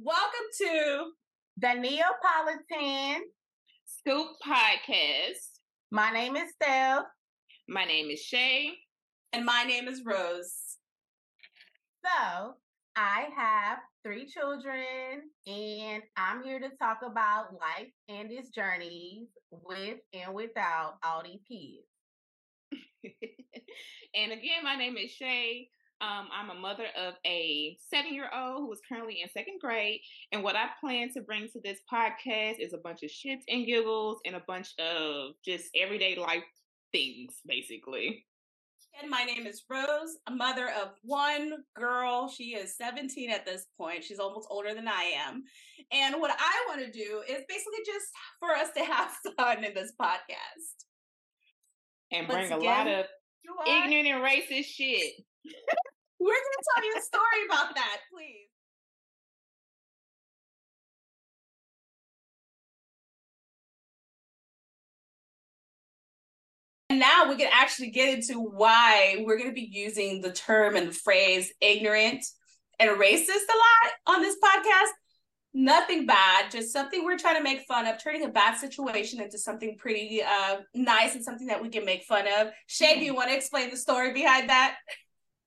Welcome to the Neapolitan Scoop Podcast. My name is Stef. My name is Shay. And my name is Rose. So, I have three children, and I'm here to talk about life and its journeys with and without all these kids. and again, my name is Shay. Um, I'm a mother of a seven year old who is currently in second grade. And what I plan to bring to this podcast is a bunch of shits and giggles and a bunch of just everyday life things, basically. And my name is Rose, a mother of one girl. She is 17 at this point. She's almost older than I am. And what I want to do is basically just for us to have fun in this podcast. And bring Once a again, lot of ignorant and racist shit. We're going to tell you a story about that, please. And now we can actually get into why we're going to be using the term and the phrase ignorant and racist a lot on this podcast. Nothing bad, just something we're trying to make fun of, turning a bad situation into something pretty uh, nice and something that we can make fun of. Shay, do you want to explain the story behind that?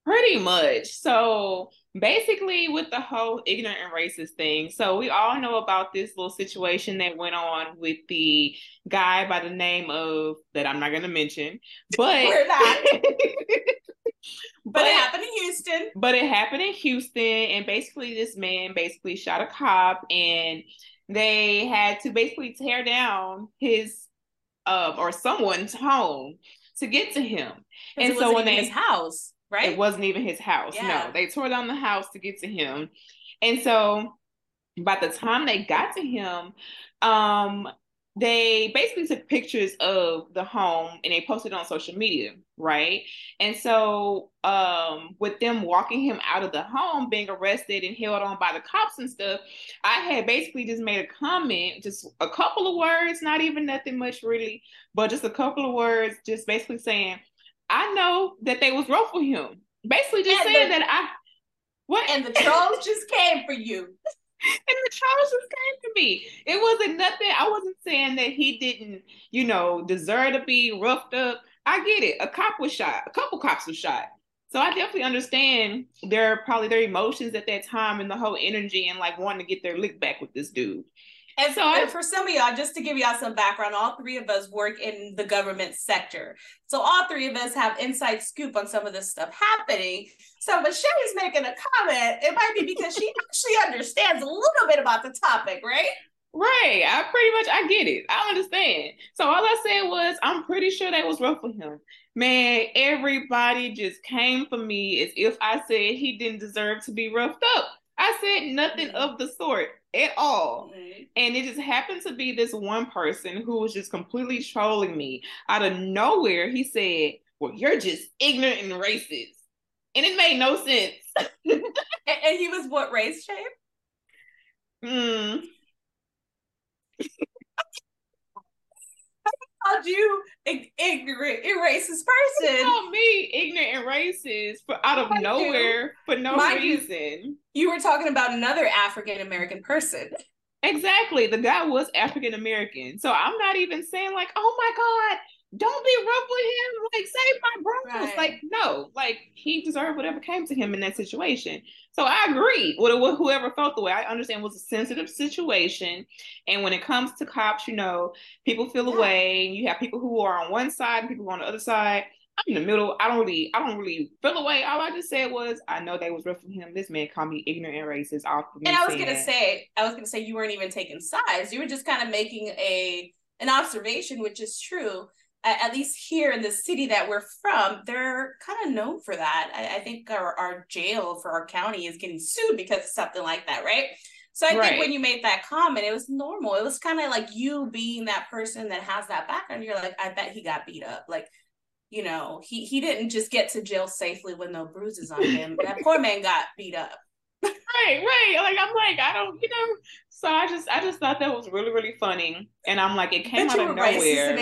Pretty much. So basically, with the whole ignorant and racist thing, so we all know about this little situation that went on with the guy by the name of that I'm not going to mention, but we're not. but, but it happened in Houston. But it happened in Houston, and basically, this man basically shot a cop, and they had to basically tear down his uh, or someone's home to get to him. And so when they his house right? It wasn't even his house. Yeah. No, they tore down the house to get to him. And so by the time they got to him, um, they basically took pictures of the home and they posted on social media, right? And so, um, with them walking him out of the home, being arrested and held on by the cops and stuff, I had basically just made a comment, just a couple of words, not even nothing much really, but just a couple of words, just basically saying, I know that they was wrote for him. Basically, just and saying the, that I what and the trolls just came for you. And the just came to me. It wasn't nothing. I wasn't saying that he didn't, you know, deserve to be roughed up. I get it. A cop was shot. A couple cops were shot. So I definitely understand their probably their emotions at that time and the whole energy and like wanting to get their lick back with this dude. And so, and for some of y'all, just to give y'all some background, all three of us work in the government sector. So all three of us have inside scoop on some of this stuff happening. So when Shay's making a comment, it might be because she actually understands a little bit about the topic, right? Right. I pretty much I get it. I understand. So all I said was I'm pretty sure that was rough for him. Man, everybody just came for me as if I said he didn't deserve to be roughed up. I said nothing mm-hmm. of the sort at all. And it just happened to be this one person who was just completely trolling me out of nowhere. He said, Well, you're just ignorant and racist. And it made no sense. and, he was what race shape? Hmm called you ignorant and racist person. You called me ignorant and racist for out of Mind nowhere you. for no Mind reason. You, you were talking about another African American person. Exactly. The guy was African American. So I'm not even saying like, oh my God, don't be rough with him. Like, save my bros. Right. Like, no, like he deserved whatever came to him in that situation. So I agree with whoever felt the way. I understand it was a sensitive situation. And when it comes to cops, you know, people feel yeah. away. You have people who are on one side, people on the other side. I'm in the middle. I don't really, I don't really feel away. All I just said was, I know they was rough with him. This man called me ignorant and racist. Off and I was gonna that. say, I was gonna say you weren't even taking sides. You were just kind of making a an observation, which is true at least here in the city that we're from, they're kind of known for that. I, I, think our, our jail for our county is getting sued because of something like that, right? So I right. think when you made that comment, it was normal. It was kind of like you being that person that has that background. You're like, I bet he got beat up. Like, you know, he he didn't just get to jail safely with no bruises on him. that poor man got beat up. Right, right. Like I'm like, I don't, you know. So I just I just thought that was really, really funny. And I'm like, it came out of nowhere.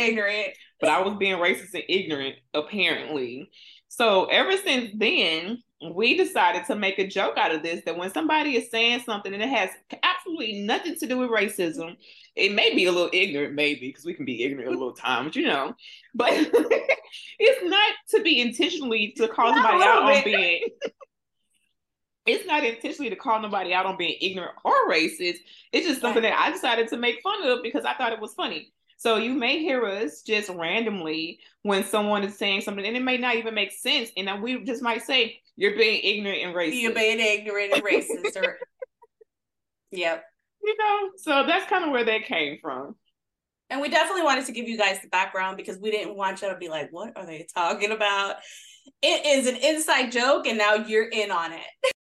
but I was being racist and ignorant, apparently. So ever since then, we decided to make a joke out of this that when somebody is saying something and it has absolutely nothing to do with racism, it may be a little ignorant, maybe, because we can be ignorant a little times, you know, but it's not to be intentionally to call somebody out on being. It's not intentionally to call nobody out on being ignorant or racist. It's just something that I decided to make fun of because I thought it was funny. So you may hear us just randomly when someone is saying something, and it may not even make sense. And then we just might say, "You're being ignorant and racist." You're being ignorant and racist, or yep. You know, so that's kind of where that came from. And we definitely wanted to give you guys the background because we didn't want you to be like, "What are they talking about?" It is an inside joke, and now you're in on it.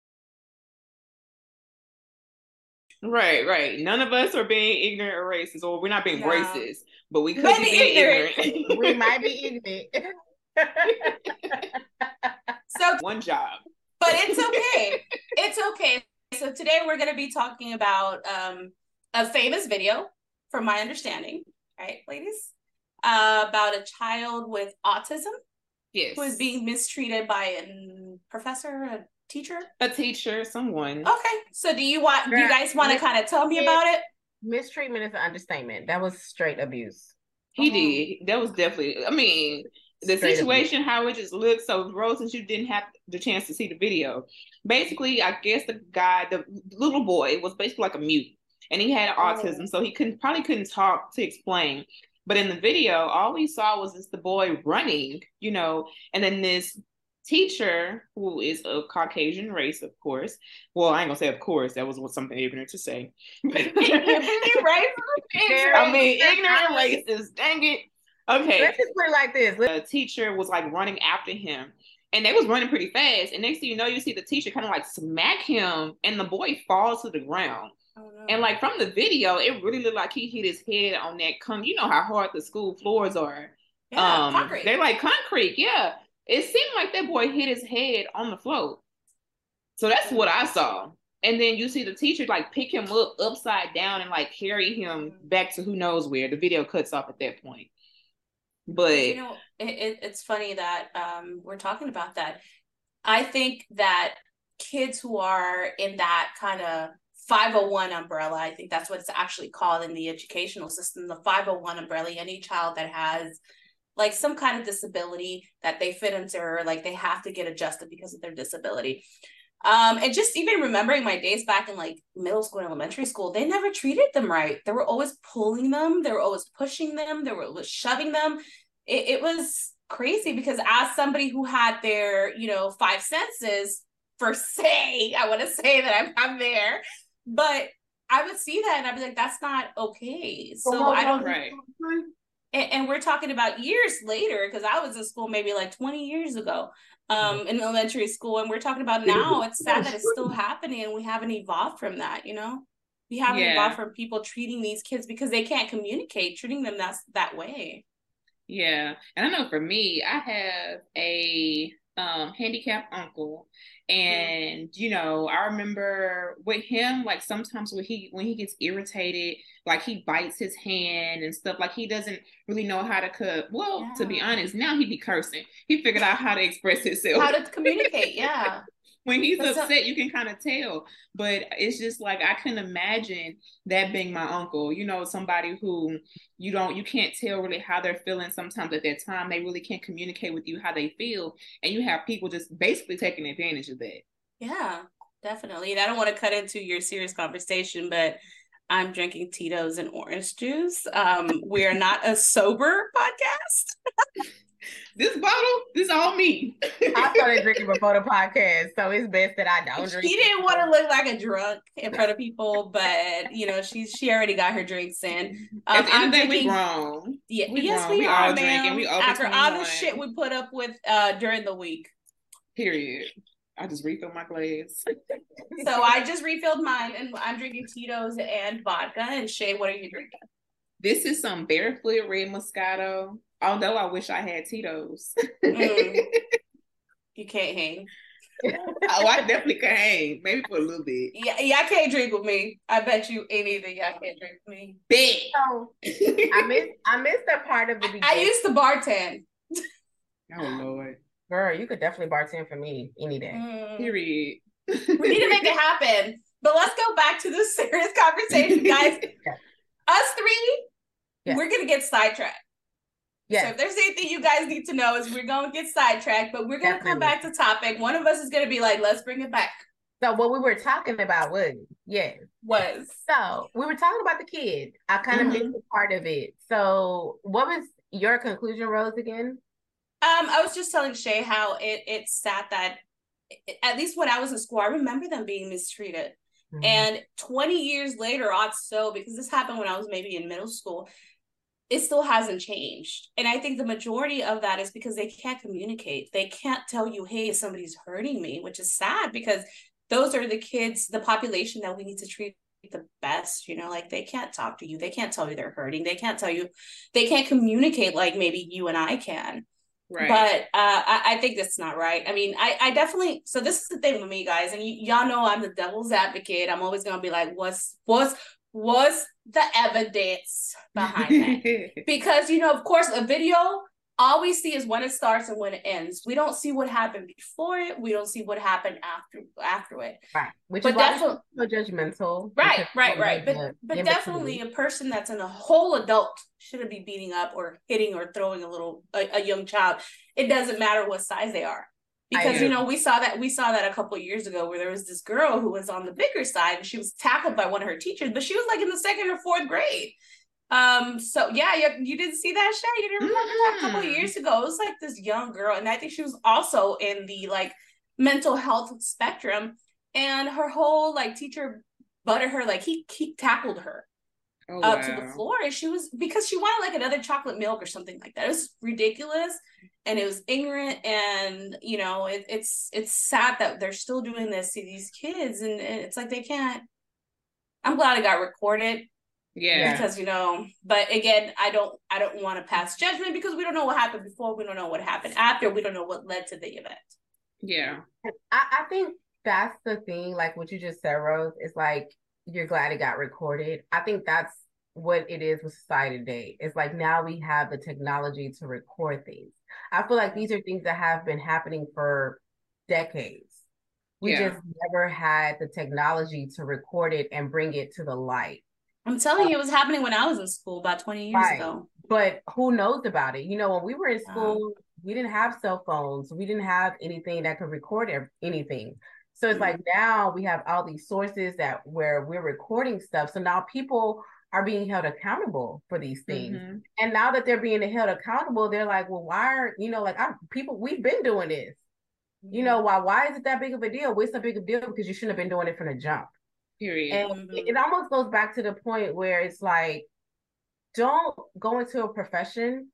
Right, right. None of us are being ignorant or racist, or we're not being no. racist, but we could be, be ignorant. ignorant. we might be ignorant. so one job. But it's okay. it's okay. So today we're going to be talking about um, a famous video, from my understanding, right, ladies, uh, about a child with autism. Yes. Who is being mistreated by a professor, a teacher? A teacher, someone. Okay. So do you want do you guys want to kind of tell me about it? Mistreatment is an understatement. That was straight abuse. He did. That was definitely I mean the straight situation, abuse. how it just looked. So Rose, since you didn't have the chance to see the video, basically, I guess the guy, the little boy, was basically like a mute, and he had oh. autism, so he couldn't probably couldn't talk to explain. But in the video, all we saw was just the boy running, you know, and then this teacher who is of Caucasian race, of course. Well, I ain't gonna say of course. That was what something ignorant to say. right? I mean, ignorant racist. Dang it. Okay. Let's just put it like this. The teacher was like running after him. And they was running pretty fast. And next thing you know, you see the teacher kind of like smack him, and the boy falls to the ground. Oh, no. And like from the video, it really looked like he hit his head on that con. You know how hard the school floors are. Yeah, um, concrete. They're like concrete. Yeah. It seemed like that boy hit his head on the float. So that's what I saw. And then you see the teacher like pick him up upside down and like carry him back to who knows where. The video cuts off at that point. But you know, it, it's funny that um, we're talking about that. I think that kids who are in that kind of 501 umbrella, I think that's what it's actually called in the educational system, the 501 umbrella, any child that has like some kind of disability that they fit into or like they have to get adjusted because of their disability. Um and just even remembering my days back in like middle school and elementary school they never treated them right. They were always pulling them. They were always pushing them. They were always shoving them. It, it was crazy because as somebody who had their you know five senses for say i want to say that i'm, I'm there but i would see that and i'd be like that's not okay. So i don't right and, and we're talking about years later because I was in school maybe like 20 years ago um, in elementary school. And we're talking about now. It's sad that it's still happening and we haven't evolved from that, you know? We haven't yeah. evolved from people treating these kids because they can't communicate, treating them that's that way. Yeah. And I know for me, I have a um handicapped uncle Mm-hmm. and you know i remember with him like sometimes when he when he gets irritated like he bites his hand and stuff like he doesn't really know how to cut well yeah. to be honest now he'd be cursing. He figured out how to express himself. how to communicate yeah when he's upset, you can kind of tell. But it's just like I can imagine that being my uncle. You know, somebody who you don't, you can't tell really how they're feeling. Sometimes at that time, they really can't communicate with you how they feel, and you have people just basically taking advantage of that. Yeah, definitely. And I don't want to cut into your serious conversation, but I'm drinking Tito's and orange juice. Um, we are not a sober podcast. This bottle, this all me. I started drinking before the podcast, so it's best that I don't drink. She didn't want to look like a drunk in front of people, but you know, she's she already got her drinks in. Um, I'm drinking, we grown. Yeah, we yes, grown. we, we are, all drinking. We all after all the shit we put up with uh during the week. Period. I just refilled my glass. so I just refilled mine, and I'm drinking Tito's and vodka. And Shay, what are you drinking? This is some barefoot red Moscato. Although I wish I had Tito's. mm. You can't hang. oh, I definitely can hang. Maybe for a little bit. Yeah, y'all can't drink with me. I bet you anything y'all can't drink with me. Big. So, I miss I missed that part of the beginning. I used to bartend. oh Lord. Girl, you could definitely bartend for me any day. Mm. Period. we need to make it happen. But let's go back to this serious conversation, guys. Us three, Yeah. we're gonna get sidetracked. Yeah. So if there's anything you guys need to know, is we're gonna get sidetracked, but we're gonna come back to topic. One of us is gonna be like, let's bring it back. So what we were talking about was yeah. Was So we were talking about the kid. I kind of Mhm. missed a part of it. So what was your conclusion, Rose? Again? Um, I was just telling Shay how it it's sad that at least when I was in school, I remember them being mistreated. Mm-hmm. And 20 years later, odds so, because this happened when I was maybe in middle school, it still hasn't changed. And I think the majority of that is because they can't communicate. They can't tell you, hey, somebody's hurting me, which is sad because those are the kids, the population that we need to treat the best you know like they can't talk to you they can't tell you they're hurting they can't tell you they can't communicate like maybe you and i can Right. but uh, I, I think that's not right. I mean, I, I definitely. So this is the thing with me, guys, and y- y'all know I'm the devil's advocate. I'm always gonna be like, what's what's what's the evidence behind that? because you know, of course, a video all we see is when it starts and when it ends. We don't see what happened before it. We don't see what happened after after it. right. Which But is definitely- so judgmental. Right, right, right. But but definitely a person that's in a whole adult shouldn't be beating up or hitting or throwing a little a, a young child. It doesn't matter what size they are. Because you know, we saw that we saw that a couple of years ago where there was this girl who was on the bigger side and she was tackled by one of her teachers, but she was like in the second or fourth grade. Um, so yeah, you, you didn't see that Shay? You didn't remember that a couple of years ago. It was like this young girl, and I think she was also in the like mental health spectrum, and her whole like teacher butted her, like he he tackled her oh, up to the floor and she was because she wanted like another chocolate milk or something like that it was ridiculous and it was ignorant and you know it, it's it's sad that they're still doing this to these kids and, and it's like they can't i'm glad it got recorded Yeah. because you know but again i don't i don't want to pass judgment because we don't know what happened before we don't know what happened after we don't know what led to the event Yeah. I, I think that's the thing, like what you just said, Rose, is like you're glad it got recorded. I think that's what it is with society today. It's like now we have the technology to record things. I feel like these are things that have been happening for decades. We Yeah. just never had the technology to record it and bring it to the light. i'm telling you it was happening when i was in school about 20 years Right. ago But who knows about it? You know, when we were in school, we didn't have cell phones. We didn't have anything that could record anything. So it's like now we have all these sources that where we're recording stuff. So now people are being held accountable for these things. Mhm. And now that they're being held accountable, they're like, well, why are you know, like I people we've been doing this. You know, why why is it that big of a deal? What's a big of a deal? Because you shouldn't have been doing it from the jump. Period. And Mhm. it, it almost goes back to the point where it's like, don't go into a profession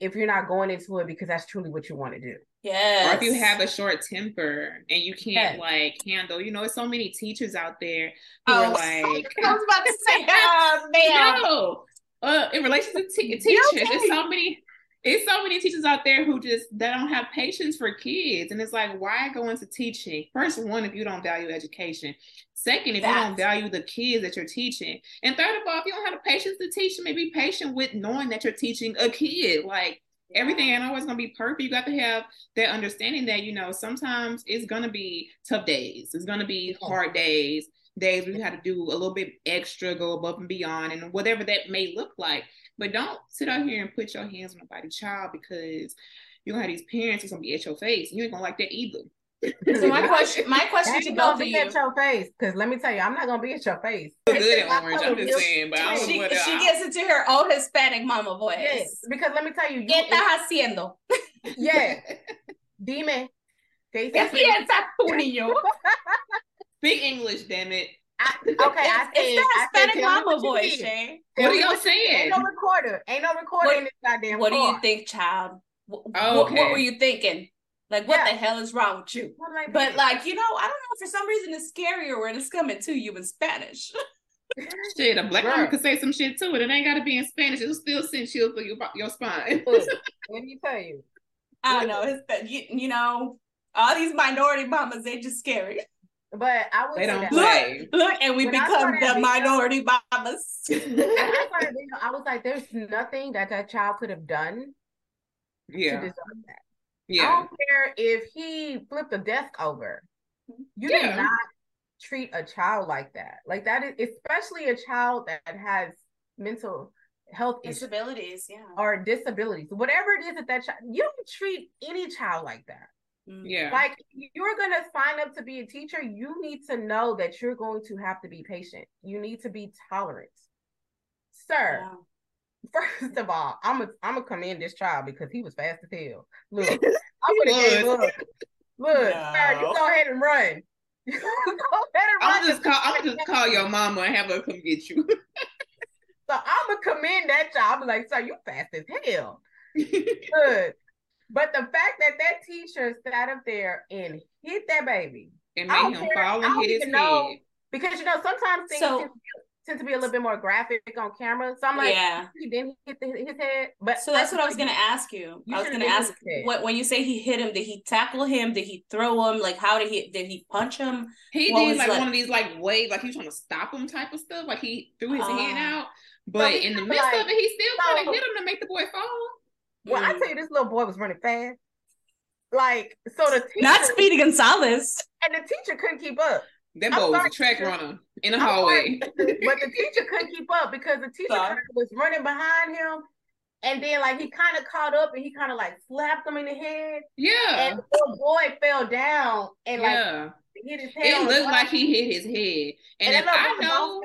if you're not going into it because that's truly what you want to do. Yes Or if you have a short temper and you can't Yes. like handle, you know, there's so many teachers out there who Oh, are like, I was about to say, oh, man. no. Uh, in relation to te- teachers, okay? there's so many. It's so many teachers out there who just they don't have patience for kids, and it's like, why go into teaching? First, one, if you don't value education. Second, if you don't value the kids that you're teaching, and third of all, if you don't have the patience to teach them, be patient with knowing that you're teaching a kid. Like everything ain't always gonna be perfect. You got to have that understanding that you know sometimes it's gonna be tough days. It's gonna be hard days. Days you have to do a little bit extra, go above and beyond, and whatever that may look like. But don't sit out here and put your hands on nobody's child because you're gonna have these parents who's gonna be at your face. You ain't gonna like that either. So my question, my question That to ain't both of be you. at your face. Because let me tell you, I'm not gonna be at your face. Good at I'm orange. gonna I'm just saying, but I don't know She, she gets into her old Hispanic mama voice. Yes, because let me tell you, you ¿Qué estás haciendo? yeah, dime. ¿Qué ¿Qué hiciste? piensas tú, niño? Speak English, damn it. I, okay, I said, It's, it's I the Hispanic mama voice, did. Shay. What are y'all saying? Ain't no recorder. Ain't no recorder What- in this goddamn What do you think, child? What, Oh, what, what were you thinking? Like, what Yeah. the hell is wrong with you? But like, you know, I don't know. For some reason, it's scarier when it's coming to you in Spanish. Shit, a black Bruh. woman could say some shit too, and it ain't gotta be in Spanish. It'll still send chills through your your spine. look, let me tell you. I don't know. It's that you, you know, all these minority mamas, they just scary. But I would They say don't play. Look, and we When become the video- minority mamas. I video, I was like, there's nothing that that child could have done to yeah. deserve that. Yeah. I don't care if he flipped a desk over. You yeah. did not treat a child like that. Like that is especially a child that has mental health disabilities, issues, yeah, or disabilities, whatever it is that that child. You don't treat any child like that. Mm. Yeah. Like you're going to sign up to be a teacher, you need to know that you're going to have to be patient. You need to be tolerant. Sir, yeah. First of all, I'm gonna I'm gonna commend this child because he was fast as hell. Look, I'm gonna gave up. Look, no. sir, you go ahead and run. go ahead and I'm run. Just call, I'm just call your mama and have her come get you. so I'm gonna commend that child. I'm like, sir, you fast as hell. Good. But the fact that that teacher sat up there and hit that baby and made him care, fall and hit his know, head. Because you know, sometimes things so, tend to be a little bit more graphic on camera. So I'm like, yeah, he didn't hit the, his head. But so that's what I was gonna ask you. you I was gonna ask what when you say he hit him, did he tackle him? Did he throw him? Like how did he did he punch him? He what did like, like, one of these like wave, like he was trying to stop him type of stuff. Like he threw his uh, hand out. But so in the midst like, of it, he still so, kind of hit him to make the boy fall. Well, mm. I tell you, this little boy was running fast. Like, so the teacher, not Speedy Gonzalez, and the teacher couldn't keep up. That boy was a track runner in the hallway. but the teacher couldn't keep up because the teacher kind was running behind him. And then like he kind of caught up and he kind of like slapped him in the head. Yeah. And the boy fell down and like yeah. hit his head. It looked like he hit his head. And, and if I know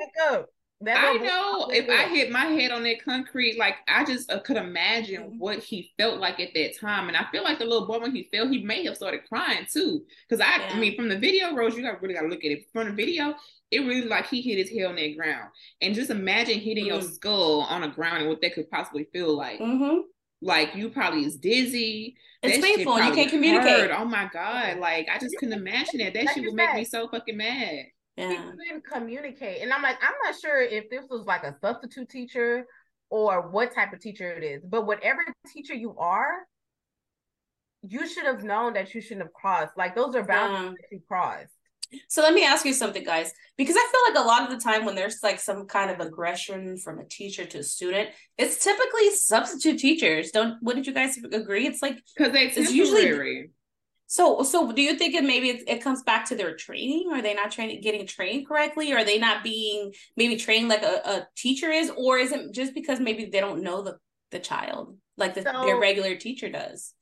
I know if I hit my head on that concrete, like I just uh, could imagine mm-hmm. what he felt like at that time, and I feel like the little boy when he fell, he may have started crying too. Because I, yeah. I mean, from the video, Rose, you got really got to look at it. From the video, it really like he hit his head on that ground, and just imagine hitting mm-hmm. your skull on the ground and what that could possibly feel like. Mm-hmm. Like you probably is dizzy. It's painful. You can't communicate. Hurt. Oh my god! Like I just couldn't imagine that. That shit would make me so fucking mad yeah. he couldn't communicate. And I'm like, I'm not sure if this was like a substitute teacher or what type of teacher it is, but whatever teacher you are, you should have known that you shouldn't have crossed. Like those are boundaries yeah. that you crossed. So let me ask you something, guys, because I feel like a lot of the time when there's like some kind of aggression from a teacher to a student, it's typically substitute teachers. Don't wouldn't you guys agree? It's like because it's usually so, so do you think it maybe it, it comes back to their training? Are they not training, getting trained correctly? Are they not being maybe trained like a, a teacher is, or is it just because maybe they don't know the the child like the, so, their regular teacher does?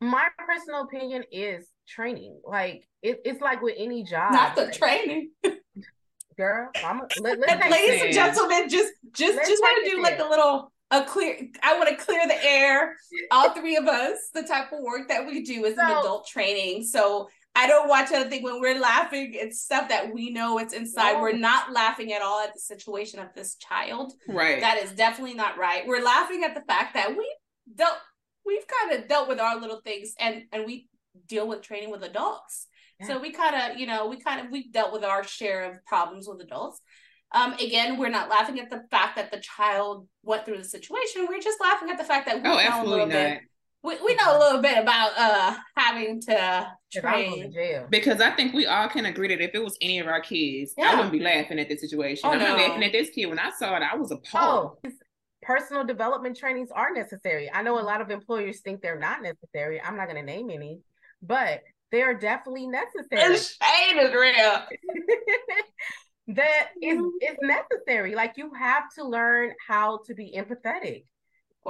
My personal opinion is training. Like it, it's like with any job. Not the like, training. girl, let, ladies and gentlemen, just just let's just want to do like a little a clear i want to clear the air. All three of us the type of work that we do is so, an adult training. So i don't watch anything when we're laughing. It's stuff that we know it's inside. No. we're not laughing at all at the situation of this child. Right. That is definitely not right. We're laughing at the fact that we dealt we've kind of dealt with our little things and and we deal with training with adults. Yeah. so we kind of you know we kind of we've dealt with our share of problems with adults um, again, we're not laughing at the fact that the child went through the situation. We're just laughing at the fact that we oh, know a little not. bit. We, we know a little bit about uh having to train. Because I think we all can agree that if it was any of our kids, yeah. I wouldn't be laughing at the situation. Oh, I'm no. not laughing at this kid. When I saw it, I was appalled. Oh, personal development trainings are necessary. I know a lot of employers think they're not necessary. I'm not going to name any, but they are definitely necessary. The shade is real. that is mm-hmm. is necessary. Like you have to learn how to be empathetic.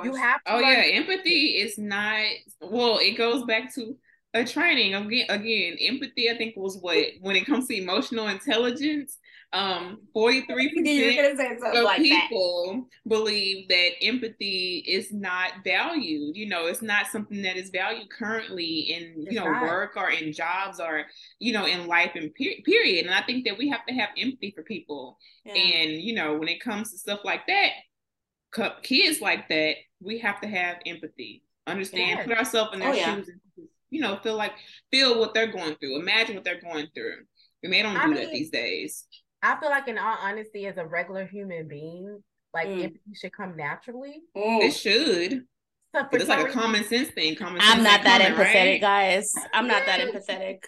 You have to Oh yeah, empathy is not well, it goes back to a training. Again again, empathy I think was what when it comes to emotional intelligence, um 43 percent of like people that. believe that empathy is not valued you know it's not something that is valued currently in you it's know not. work or in jobs or you know in life and per- period and i think that we have to have empathy for people yeah. and you know when it comes to stuff like that kids like that we have to have empathy understand yeah. put ourselves in their oh, shoes yeah. and you know feel like feel what they're going through imagine what they're going through and they don't I do mean, that these days I feel like, in all honesty, as a regular human being, like mm. empathy should come naturally. Mm. It should. So it's like a common sense thing. Common I'm not that common, empathetic, right? guys. I'm not that empathetic.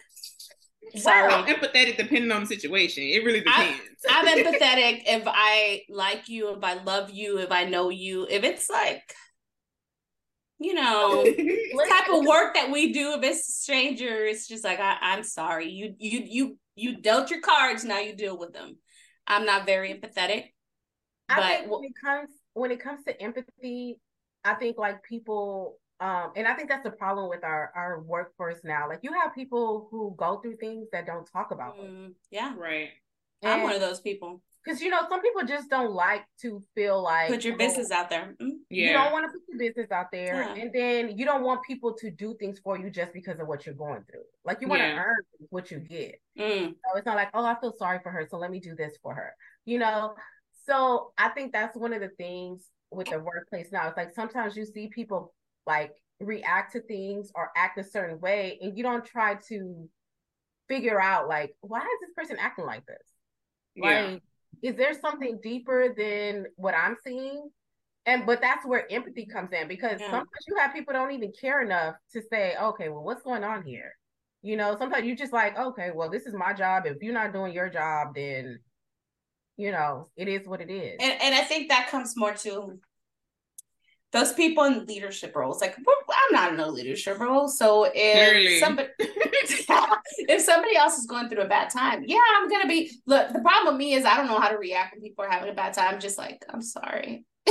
Sorry. I'm empathetic depending on the situation. It really depends. I, I'm empathetic if I like you, if I love you, if I know you. If it's like you know, the type of work that we do if it's a stranger, it's just like I, I'm sorry. You you you you dealt your cards, now you deal with them. I'm not very empathetic. I but think when it comes when it comes to empathy, I think like people um and I think that's the problem with our our workforce now. Like you have people who go through things that don't talk about them. Mm, yeah. Right. And, I'm one of those people because you know some people just don't like to feel like put your oh, business out there. Mm-hmm. Yeah. You don't want to put your business out there, yeah. and then you don't want people to do things for you just because of what you're going through. Like you want to yeah. earn what you get. Mm. So it's not like oh I feel sorry for her, so let me do this for her. You know. So I think that's one of the things with the workplace now. It's like sometimes you see people like react to things or act a certain way, and you don't try to figure out like why is this person acting like this. Yeah. Like is there something deeper than what I'm seeing? And but that's where empathy comes in because yeah. sometimes you have people don't even care enough to say, okay, well, what's going on here? You know, sometimes you just like, okay, well, this is my job. If you're not doing your job, then you know, it is what it is. And and I think that comes more to those people in leadership roles. Like I'm not in a leadership role, so if Clearly. somebody if somebody else is going through a bad time, yeah, I'm gonna be. Look, the problem with me is I don't know how to react when people are having a bad time. I'm just like, I'm sorry.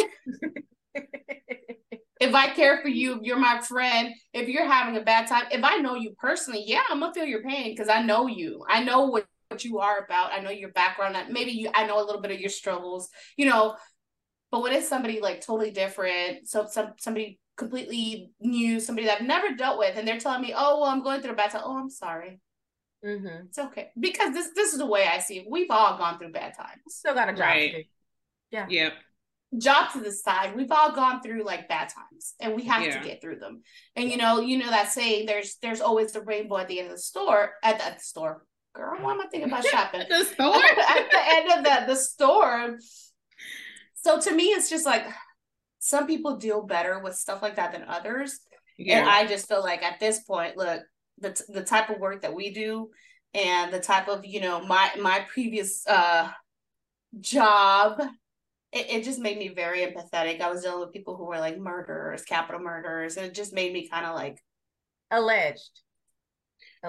if I care for you, if you're my friend, if you're having a bad time, if I know you personally, yeah, I'm gonna feel your pain because I know you. I know what, what you are about. I know your background. Maybe you I know a little bit of your struggles, you know, but when it's somebody like totally different, so some somebody completely new, somebody that I've never dealt with, and they're telling me, "Oh, well, I'm going through a bad time." Oh, I'm sorry. Mm-hmm. It's okay because this this is the way I see it. We've all gone through bad times. Still got a job right. to do. Yeah. Yep. Job to the side. We've all gone through like bad times, and we have yeah. to get through them. And you know, you know that saying. There's there's always the rainbow at the end of the store. At, at the store, girl. Why am I thinking about shopping? the store. at the end of the the store so to me, it's just like some people deal better with stuff like that than others. Yeah. And I just feel like at this point, look, the t- the type of work that we do and the type of, you know, my my previous uh job, it, it just made me very empathetic. I was dealing with people who were like murderers, capital murderers, and it just made me kind of like alleged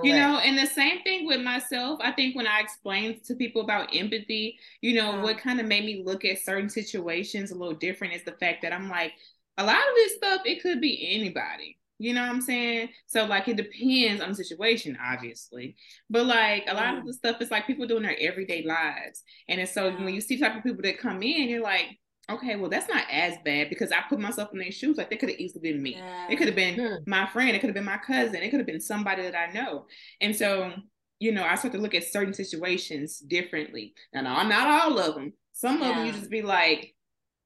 you know and the same thing with myself. I think when i explained to people about empathy you know yeah. what kind of made me look at certain situations a little different is the fact that i'm like a lot of this stuff it could be anybody. You know what i'm saying? So like it depends on the situation obviously. But like a lot of the stuff is like people doing their everyday lives. And so when you see type of people that come in you're like okay, well, that's not as bad because I put myself in their shoes. Like, they could have easily been me. Yeah. It could have been my friend. It could have been my cousin. It could have been somebody that I know. And so, you know, I start to look at certain situations differently. And not all of them. Some yeah. of them you just be like,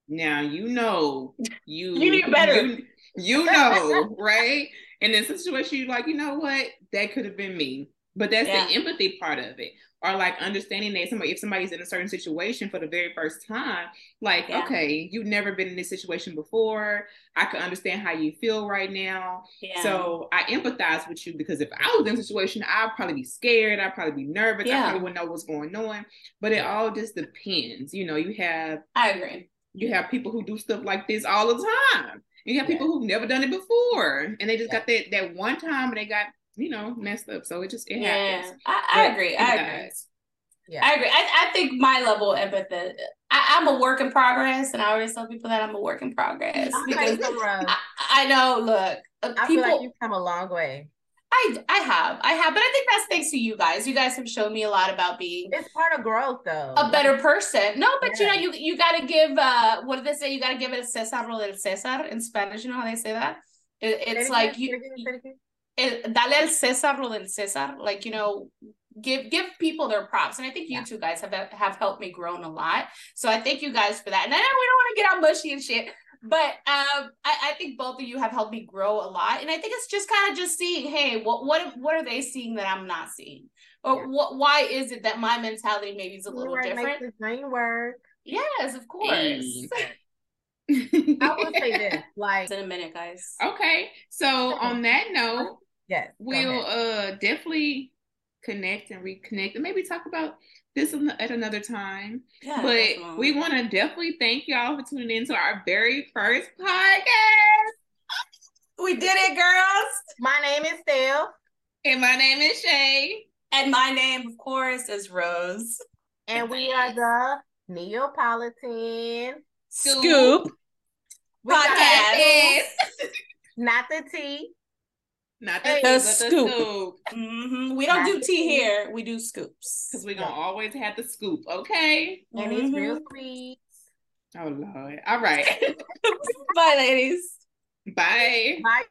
now you know, you you knew better. You, you know, right? And in situation, you're like, you know what? That could have been me. But that's yeah. the empathy part of it or like understanding that somebody if somebody's in a certain situation for the very first time like yeah. okay you've never been in this situation before i can understand how you feel right now. Yeah. so i empathize with you because if i was in a situation i'd probably be scared i'd probably be nervous i probably wouldn't know what's going on. But it all just depends you know you have i agree. you have people who do stuff like this all the time. You have people who've never done it before and they just got that that one time and they got you know, messed up. So it just it yeah, happens. I, I agree. I agree. Yeah. I agree. I, I think my level of empathy, I, am a work in progress, and I always tell people that I'm a work in progress because I, I, know. Look, uh, I people, feel like you've come a long way. I I have, I have, but I think that's thanks to you guys. You guys have shown me a lot about being. It's part of growth, though. A better person. No, but yeah. you know, you you got to give. uh What did they say? You got to give it a Cesar lo del Cesar in Spanish. You know how they say that? It, it's like you el, dale al César lo del César. Like, you know, give give people their props. And I think you yeah. two guys have have helped me grow a lot. So I thank you guys for that. And I know we don't want to get all mushy and shit, but um, I, I think both of you have helped me grow a lot. And I think it's just kind of just seeing, hey, what what what are they seeing that I'm not seeing? Or yeah. what why is it that my mentality maybe is a little different? Makes the brain work. Yes, of course. I will say this, like in a minute, guys. Okay, so on that note, yes, we'll uh definitely connect and reconnect and maybe talk about this at another time. Yeah, but definitely. we want to definitely thank y'all for tuning in to our very first podcast. We did it, girls. My name is Stef. And my name is Shay. And my name, of course, is Rose. And we are the Neapolitan Scoop, Scoop. podcast. Not the tea. Not the, tea, the scoop. The scoop. Mm-hmm. We don't Not do tea here. We do scoops. Because we're going to always have the scoop, okay? And mm-hmm. it's real sweet. Oh, Lord. All right. Bye, ladies. Bye. Bye.